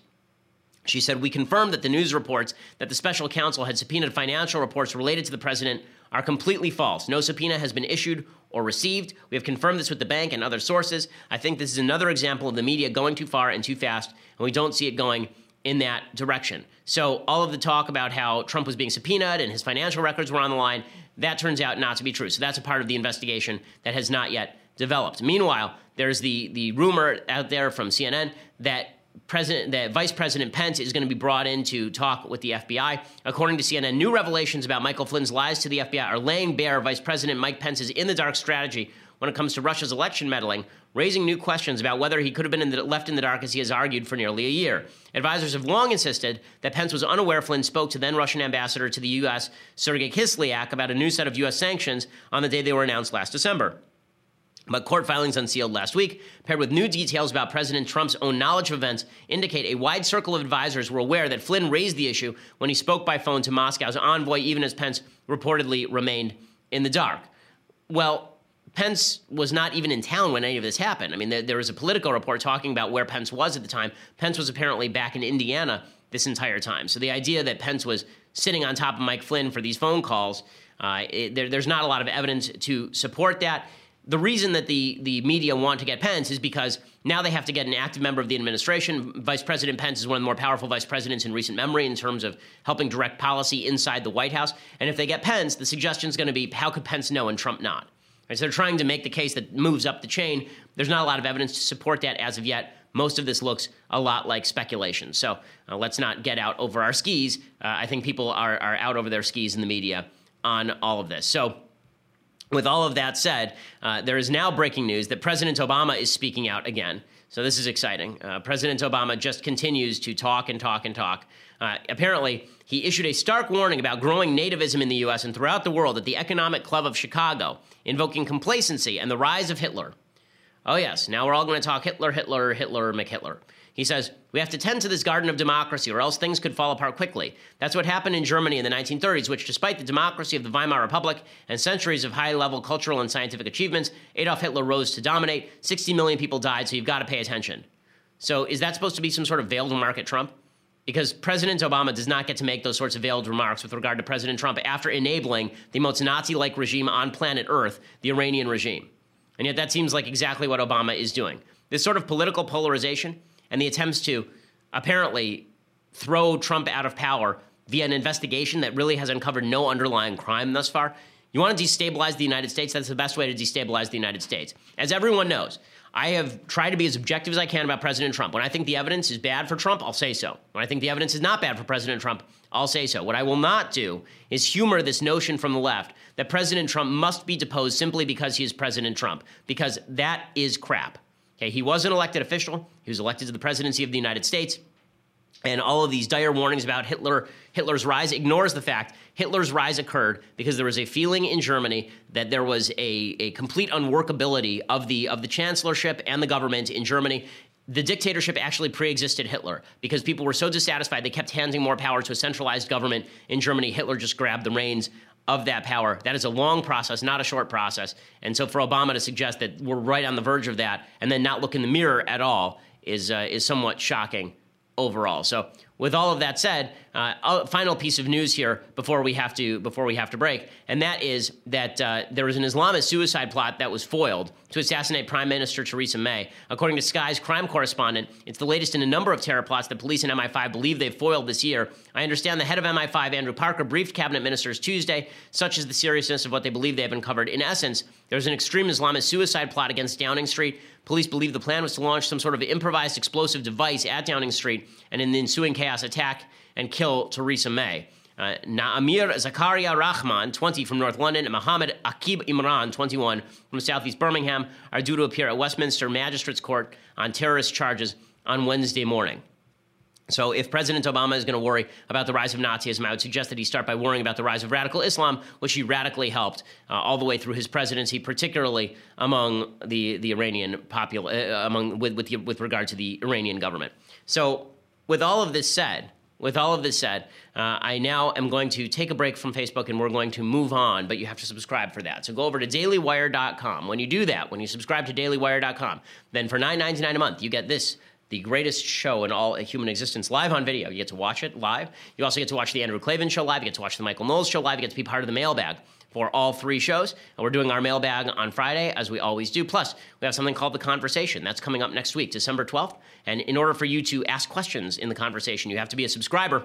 she said, We confirm that the news reports that the special counsel had subpoenaed financial reports related to the president are completely false. No subpoena has been issued or received. We have confirmed this with the bank and other sources. I think this is another example of the media going too far and too fast, and we don't see it going in that direction. So, all of the talk about how Trump was being subpoenaed and his financial records were on the line, that turns out not to be true. So, that's a part of the investigation that has not yet developed. Meanwhile, there's the, the rumor out there from CNN that President, that Vice President Pence is going to be brought in to talk with the FBI. According to CNN, new revelations about Michael Flynn's lies to the FBI are laying bare Vice President Mike Pence's in the dark strategy when it comes to Russia's election meddling, raising new questions about whether he could have been in the, left in the dark as he has argued for nearly a year. Advisors have long insisted that Pence was unaware Flynn spoke to then Russian ambassador to the U.S., Sergei Kislyak, about a new set of U.S. sanctions on the day they were announced last December. But court filings unsealed last week, paired with new details about President Trump's own knowledge of events, indicate a wide circle of advisors were aware that Flynn raised the issue when he spoke by phone to Moscow's envoy, even as Pence reportedly remained in the dark. Well, Pence was not even in town when any of this happened. I mean, there, there was a Politico report talking about where Pence was at the time. Pence was apparently back in Indiana this entire time. So the idea that Pence was sitting on top of Mike Flynn for these phone calls, uh, it, there, there's not a lot of evidence to support that the reason that the, the media want to get Pence is because now they have to get an active member of the administration. Vice President Pence is one of the more powerful vice presidents in recent memory in terms of helping direct policy inside the White House. And if they get Pence, the suggestion is going to be how could Pence know and Trump not? Right, so they're trying to make the case that moves up the chain. There's not a lot of evidence to support that as of yet. Most of this looks a lot like speculation. So uh, let's not get out over our skis. Uh, I think people are, are out over their skis in the media on all of this. So with all of that said, uh, there is now breaking news that President Obama is speaking out again. So this is exciting. Uh, President Obama just continues to talk and talk and talk. Uh, apparently, he issued a stark warning about growing nativism in the U.S. and throughout the world at the Economic Club of Chicago, invoking complacency and the rise of Hitler. Oh, yes, now we're all going to talk Hitler, Hitler, Hitler, McHitler. He says, We have to tend to this garden of democracy, or else things could fall apart quickly. That's what happened in Germany in the 1930s, which, despite the democracy of the Weimar Republic and centuries of high level cultural and scientific achievements, Adolf Hitler rose to dominate. 60 million people died, so you've got to pay attention. So, is that supposed to be some sort of veiled remark at Trump? Because President Obama does not get to make those sorts of veiled remarks with regard to President Trump after enabling the most Nazi like regime on planet Earth, the Iranian regime. And yet, that seems like exactly what Obama is doing. This sort of political polarization and the attempts to apparently throw Trump out of power via an investigation that really has uncovered no underlying crime thus far. You want to destabilize the United States? That's the best way to destabilize the United States. As everyone knows, I have tried to be as objective as I can about President Trump. When I think the evidence is bad for Trump, I'll say so. When I think the evidence is not bad for President Trump, I'll say so. What I will not do is humor this notion from the left that President Trump must be deposed simply because he is President Trump, because that is crap. Okay, he was an elected official. He was elected to the presidency of the United States and all of these dire warnings about Hitler, Hitler's rise ignores the fact Hitler's rise occurred because there was a feeling in Germany that there was a, a complete unworkability of the of the chancellorship and the government in Germany. The dictatorship actually pre-existed Hitler because people were so dissatisfied they kept handing more power to a centralized government in Germany. Hitler just grabbed the reins of that power. That is a long process, not a short process. And so for Obama to suggest that we're right on the verge of that and then not look in the mirror at all is uh, is somewhat shocking overall. So, with all of that said, uh, final piece of news here before we have to before we have to break, and that is that uh, there was an Islamist suicide plot that was foiled to assassinate Prime Minister Theresa May. According to Sky's crime correspondent, it's the latest in a number of terror plots that police and MI5 believe they've foiled this year. I understand the head of MI5, Andrew Parker, briefed cabinet ministers Tuesday, such as the seriousness of what they believe they have uncovered. In essence, there's an extreme Islamist suicide plot against Downing Street Police believe the plan was to launch some sort of improvised explosive device at Downing Street and in the ensuing chaos attack and kill Theresa May. Uh, Naamir Zakaria Rahman, 20 from North London, and Mohammed Akib Imran, 21 from Southeast Birmingham, are due to appear at Westminster Magistrates Court on terrorist charges on Wednesday morning. So, if President Obama is going to worry about the rise of Nazism, I would suggest that he start by worrying about the rise of radical Islam, which he radically helped uh, all the way through his presidency, particularly among the the Iranian popul- uh, among with with, with regard to the Iranian government. So, with all of this said, with all of this said, uh, I now am going to take a break from Facebook and we're going to move on, but you have to subscribe for that. So go over to dailywire.com. When you do that, when you subscribe to dailywire.com, then for $9.99 a month, you get this the greatest show in all human existence live on video. You get to watch it live. You also get to watch the Andrew Klavan show live. You get to watch the Michael Knowles show live. You get to be part of the mailbag for all three shows. And we're doing our mailbag on Friday, as we always do. Plus, we have something called The Conversation. That's coming up next week, December 12th. And in order for you to ask questions in the conversation, you have to be a subscriber.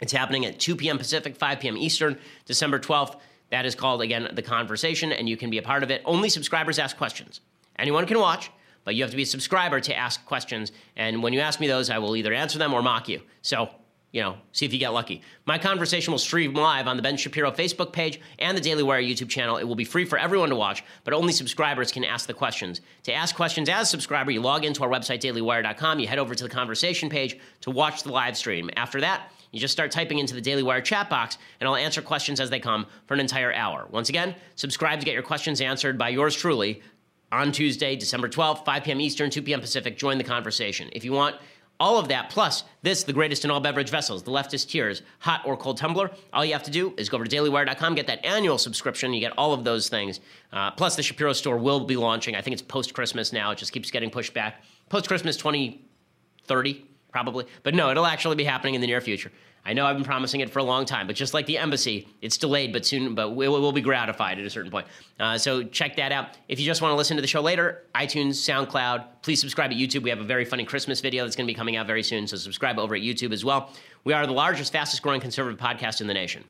It's happening at 2 p.m. Pacific, 5 p.m. Eastern, December 12th. That is called, again, The Conversation, and you can be a part of it. Only subscribers ask questions. Anyone can watch but you have to be a subscriber to ask questions. And when you ask me those, I will either answer them or mock you. So, you know, see if you get lucky. My conversation will stream live on the Ben Shapiro Facebook page and the Daily Wire YouTube channel. It will be free for everyone to watch, but only subscribers can ask the questions. To ask questions as a subscriber, you log into our website, dailywire.com. You head over to the conversation page to watch the live stream. After that, you just start typing into the Daily Wire chat box, and I'll answer questions as they come for an entire hour. Once again, subscribe to get your questions answered by yours truly on Tuesday, December 12th, 5 p.m. Eastern, 2 p.m. Pacific. Join the conversation. If you want all of that, plus this, the greatest in all beverage vessels, the leftist tears, hot or cold tumbler, all you have to do is go over to dailywire.com, get that annual subscription. You get all of those things. Uh, plus, the Shapiro store will be launching. I think it's post Christmas now. It just keeps getting pushed back. Post Christmas 2030, probably. But no, it'll actually be happening in the near future. I know I've been promising it for a long time, but just like the embassy, it's delayed, but soon, but we will be gratified at a certain point. Uh, so check that out. If you just want to listen to the show later, iTunes, SoundCloud, please subscribe at YouTube. We have a very funny Christmas video that's going to be coming out very soon, so subscribe over at YouTube as well. We are the largest, fastest growing conservative podcast in the nation.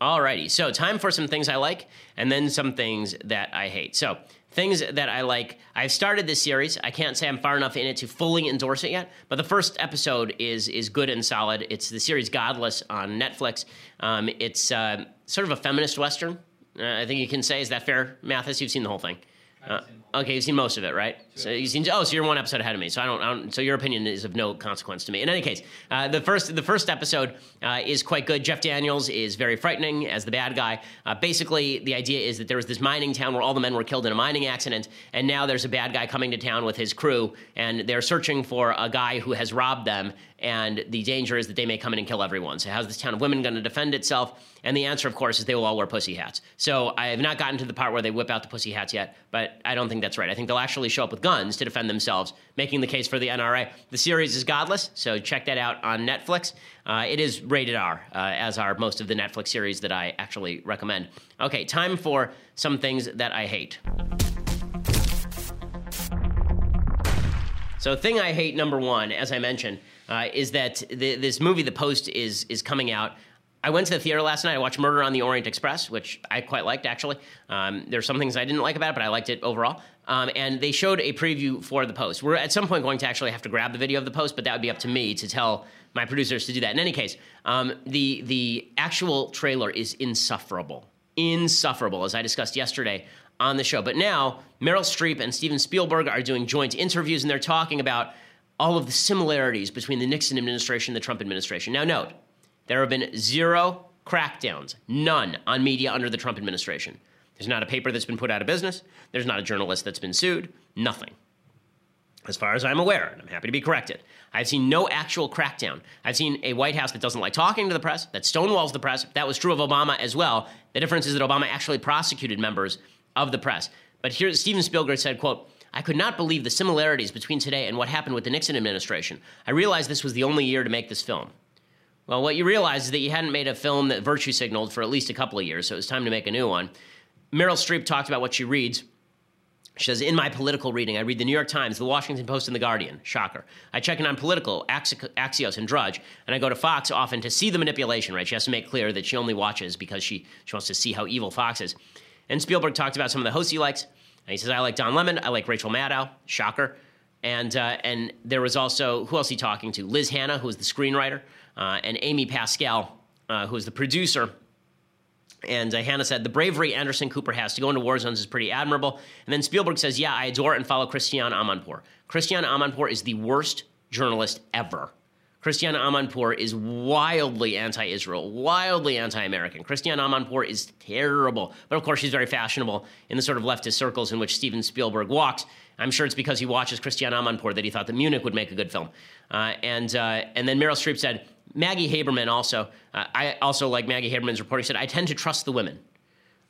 Alrighty, so time for some things I like and then some things that I hate. So, things that I like. I've started this series. I can't say I'm far enough in it to fully endorse it yet, but the first episode is is good and solid. It's the series Godless on Netflix. Um, it's uh, sort of a feminist western. Uh, I think you can say is that fair, Mathis? You've seen the whole thing. Uh, okay, you've seen most of it, right? So you've seen. Oh, so you're one episode ahead of me. So I don't. I don't so your opinion is of no consequence to me. In any case, uh, the first the first episode uh, is quite good. Jeff Daniels is very frightening as the bad guy. Uh, basically, the idea is that there was this mining town where all the men were killed in a mining accident, and now there's a bad guy coming to town with his crew, and they're searching for a guy who has robbed them. And the danger is that they may come in and kill everyone. So how's this town of women going to defend itself? And the answer, of course, is they will all wear pussy hats. So I have not gotten to the part where they whip out the pussy hats yet, but I don't think that's right. I think they'll actually show up with guns to defend themselves, making the case for the NRA. The series is godless, so check that out on Netflix. Uh, it is rated R, uh, as are most of the Netflix series that I actually recommend. Okay, time for some things that I hate. So, thing I hate number one, as I mentioned, uh, is that the, this movie, The Post, is is coming out. I went to the theater last night. I watched Murder on the Orient Express, which I quite liked actually. Um, there's some things I didn't like about it, but I liked it overall. Um, and they showed a preview for the post. We're at some point going to actually have to grab the video of the post, but that would be up to me to tell my producers to do that. In any case, um, the the actual trailer is insufferable, insufferable, as I discussed yesterday on the show. But now Meryl Streep and Steven Spielberg are doing joint interviews, and they're talking about all of the similarities between the Nixon administration and the Trump administration. Now, note there have been zero crackdowns, none on media under the Trump administration. There's not a paper that's been put out of business. There's not a journalist that's been sued. Nothing. As far as I'm aware, and I'm happy to be corrected, I've seen no actual crackdown. I've seen a White House that doesn't like talking to the press, that stonewalls the press. That was true of Obama as well. The difference is that Obama actually prosecuted members of the press. But here, Steven Spielberg said, quote, I could not believe the similarities between today and what happened with the Nixon administration. I realized this was the only year to make this film. Well, what you realize is that you hadn't made a film that virtue signaled for at least a couple of years, so it was time to make a new one. Meryl Streep talked about what she reads. She says, In my political reading, I read the New York Times, the Washington Post, and the Guardian. Shocker. I check in on Politico, Axios, and Drudge, and I go to Fox often to see the manipulation, right? She has to make clear that she only watches because she, she wants to see how evil Fox is. And Spielberg talked about some of the hosts he likes. And he says, I like Don Lemon, I like Rachel Maddow. Shocker. And, uh, and there was also, who else he talking to? Liz Hannah, who was the screenwriter, uh, and Amy Pascal, uh, who was the producer and uh, Hannah said, the bravery Anderson Cooper has to go into war zones is pretty admirable. And then Spielberg says, yeah, I adore and follow Christiane Amanpour. Christiane Amanpour is the worst journalist ever. Christiane Amanpour is wildly anti-Israel, wildly anti-American. Christiane Amanpour is terrible, but of course she's very fashionable in the sort of leftist circles in which Steven Spielberg walks. I'm sure it's because he watches Christiane Amanpour that he thought that Munich would make a good film. Uh, and uh, and then Meryl Streep said, Maggie Haberman also, uh, I also like Maggie Haberman's report. He said, I tend to trust the women.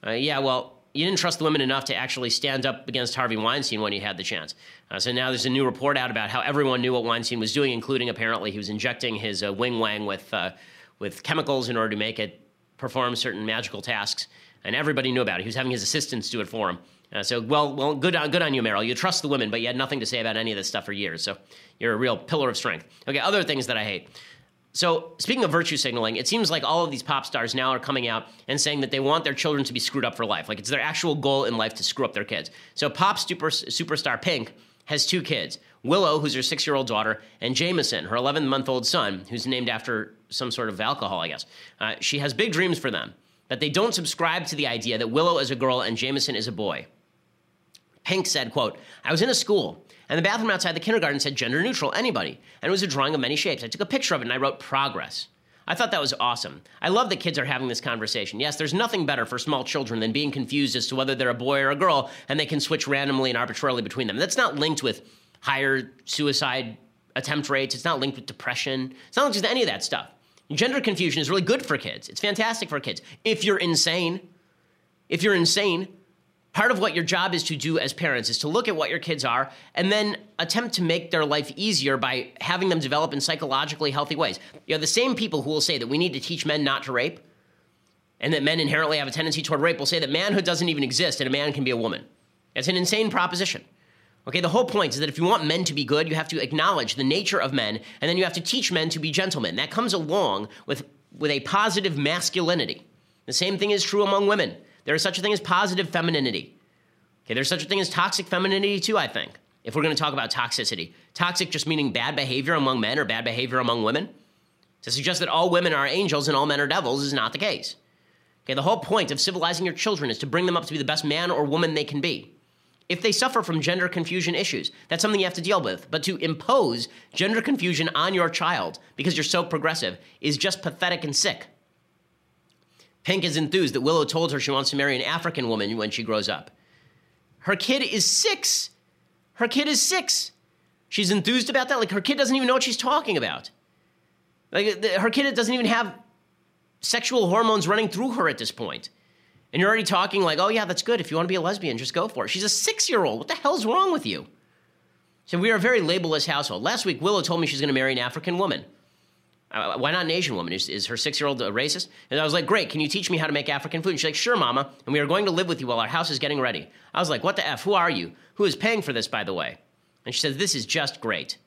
Uh, yeah, well, you didn't trust the women enough to actually stand up against Harvey Weinstein when you had the chance. Uh, so now there's a new report out about how everyone knew what Weinstein was doing, including apparently he was injecting his uh, wing wang with, uh, with chemicals in order to make it perform certain magical tasks. And everybody knew about it. He was having his assistants do it for him. Uh, so, well, well, good on, good on you, Meryl. You trust the women, but you had nothing to say about any of this stuff for years. So you're a real pillar of strength. Okay, other things that I hate. So, speaking of virtue signaling, it seems like all of these pop stars now are coming out and saying that they want their children to be screwed up for life. Like it's their actual goal in life to screw up their kids. So, pop super, superstar Pink has two kids Willow, who's her six year old daughter, and Jameson, her 11 month old son, who's named after some sort of alcohol, I guess. Uh, she has big dreams for them, that they don't subscribe to the idea that Willow is a girl and Jameson is a boy. Pink said, quote, I was in a school and the bathroom outside the kindergarten said gender neutral, anybody. And it was a drawing of many shapes. I took a picture of it and I wrote progress. I thought that was awesome. I love that kids are having this conversation. Yes, there's nothing better for small children than being confused as to whether they're a boy or a girl and they can switch randomly and arbitrarily between them. That's not linked with higher suicide attempt rates. It's not linked with depression. It's not linked with any of that stuff. Gender confusion is really good for kids. It's fantastic for kids. If you're insane, if you're insane, part of what your job is to do as parents is to look at what your kids are and then attempt to make their life easier by having them develop in psychologically healthy ways. You know, the same people who will say that we need to teach men not to rape and that men inherently have a tendency toward rape will say that manhood doesn't even exist and a man can be a woman. It's an insane proposition. Okay, the whole point is that if you want men to be good, you have to acknowledge the nature of men, and then you have to teach men to be gentlemen. That comes along with, with a positive masculinity. The same thing is true among women. There is such a thing as positive femininity. Okay, there's such a thing as toxic femininity too, I think, if we're going to talk about toxicity. Toxic just meaning bad behavior among men or bad behavior among women. To suggest that all women are angels and all men are devils is not the case. Okay, the whole point of civilizing your children is to bring them up to be the best man or woman they can be. if they suffer from gender confusion issues. That's something you have to deal with. But to impose gender confusion on your child because you're so progressive is just pathetic and sick. Pink is enthused that Willow told her she wants to marry an African woman when she grows up. Her kid is six. Her kid is six. She's enthused about that. Like her kid doesn't even know what she's talking about. Like her kid doesn't even have sexual hormones running through her at this point. And you're already talking like, oh, yeah, that's good. If you want to be a lesbian, just go for it. She's a six year old. What the hell's wrong with you? So we are a very labelless household. Last week, Willow told me she's going to marry an African woman. Uh, why not an Asian woman? Is, is her six year old a racist? And I was like, great, can you teach me how to make African food? And she's like, sure, mama. And we are going to live with you while our house is getting ready. I was like, what the F? Who are you? Who is paying for this, by the way? And she says, this is just great.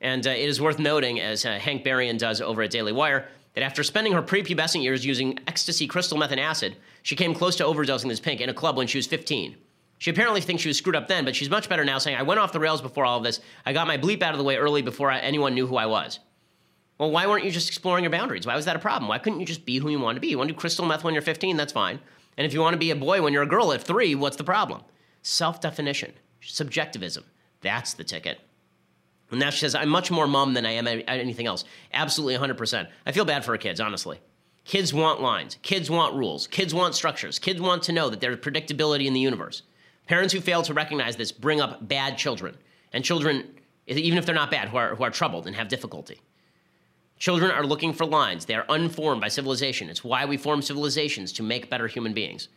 And uh, it is worth noting, as uh, Hank Berrien does over at Daily Wire, that after spending her prepubescent years using ecstasy crystal meth and acid, she came close to overdosing this pink in a club when she was 15. She apparently thinks she was screwed up then, but she's much better now, saying, I went off the rails before all of this. I got my bleep out of the way early before I, anyone knew who I was. Well, why weren't you just exploring your boundaries? Why was that a problem? Why couldn't you just be who you want to be? You want to do crystal meth when you're 15? That's fine. And if you want to be a boy when you're a girl at three, what's the problem? Self definition, subjectivism. That's the ticket. And now she says, I'm much more mom than I am anything else. Absolutely 100%. I feel bad for her kids, honestly. Kids want lines. Kids want rules. Kids want structures. Kids want to know that there's predictability in the universe. Parents who fail to recognize this bring up bad children. And children, even if they're not bad, who are, who are troubled and have difficulty. Children are looking for lines. They are unformed by civilization. It's why we form civilizations to make better human beings.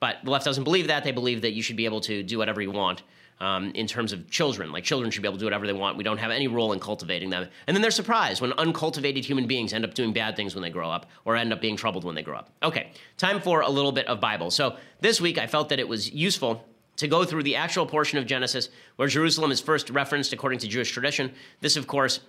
But the left doesn't believe that. They believe that you should be able to do whatever you want um, in terms of children. Like children should be able to do whatever they want. We don't have any role in cultivating them. And then they're surprised when uncultivated human beings end up doing bad things when they grow up or end up being troubled when they grow up. Okay, time for a little bit of Bible. So this week I felt that it was useful to go through the actual portion of Genesis where Jerusalem is first referenced according to Jewish tradition. This, of course,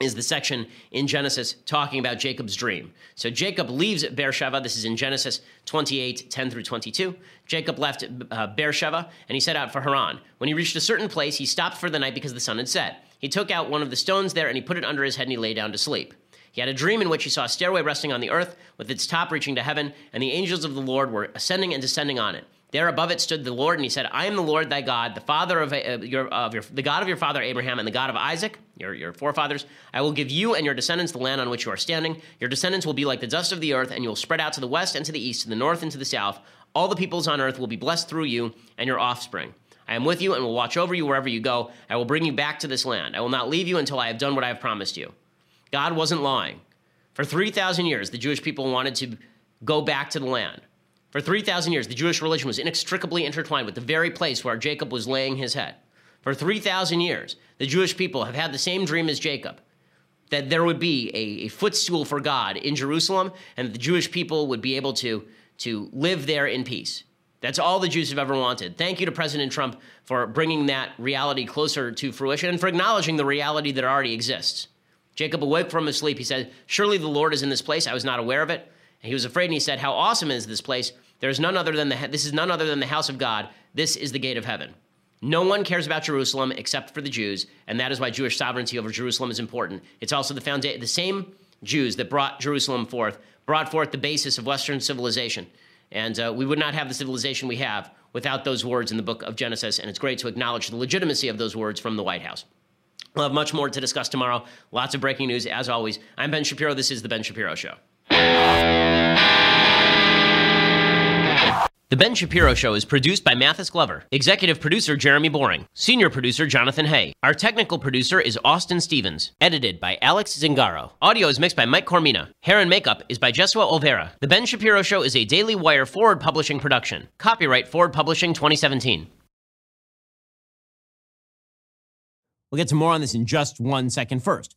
is the section in Genesis talking about Jacob's dream. So Jacob leaves Beersheba. This is in Genesis 28, 10 through 22. Jacob left uh, Beersheba and he set out for Haran. When he reached a certain place, he stopped for the night because the sun had set. He took out one of the stones there and he put it under his head and he lay down to sleep. He had a dream in which he saw a stairway resting on the earth with its top reaching to heaven, and the angels of the Lord were ascending and descending on it. There above it stood the Lord, and he said, I am the Lord thy God, the father of, uh, your, of your, the God of your father Abraham, and the God of Isaac, your, your forefathers. I will give you and your descendants the land on which you are standing. Your descendants will be like the dust of the earth, and you will spread out to the west and to the east, to the north and to the south. All the peoples on earth will be blessed through you and your offspring. I am with you and will watch over you wherever you go. I will bring you back to this land. I will not leave you until I have done what I have promised you. God wasn't lying. For 3,000 years, the Jewish people wanted to go back to the land. For 3,000 years, the Jewish religion was inextricably intertwined with the very place where Jacob was laying his head. For 3,000 years, the Jewish people have had the same dream as Jacob that there would be a, a, footstool for God in Jerusalem and the Jewish people would be able to, to live there in peace. That's all the Jews have ever wanted. Thank you to President Trump for bringing that reality closer to fruition and for acknowledging the reality that already exists. Jacob awoke from his sleep. He said, Surely the Lord is in this place. I was not aware of it. And he was afraid and he said, How awesome is this place? There is none other than the this is none other than the house of God. This is the gate of heaven. No one cares about Jerusalem except for the Jews, and that is why Jewish sovereignty over Jerusalem is important. It's also the foundation. The same Jews that brought Jerusalem forth brought forth the basis of Western civilization, and uh, we would not have the civilization we have without those words in the book of Genesis. And it's great to acknowledge the legitimacy of those words from the White House. We'll have much more to discuss tomorrow. Lots of breaking news, as always. I'm Ben Shapiro. This is the Ben Shapiro Show. The Ben Shapiro Show is produced by Mathis Glover, executive producer Jeremy Boring, senior producer Jonathan Hay. Our technical producer is Austin Stevens, edited by Alex Zingaro. Audio is mixed by Mike Coromina. Hair and makeup is by Jesua Olvera. The Ben Shapiro Show is a Daily Wire Forward Publishing production. Copyright Forward Publishing 2017. We'll get to more on this in just one second. First,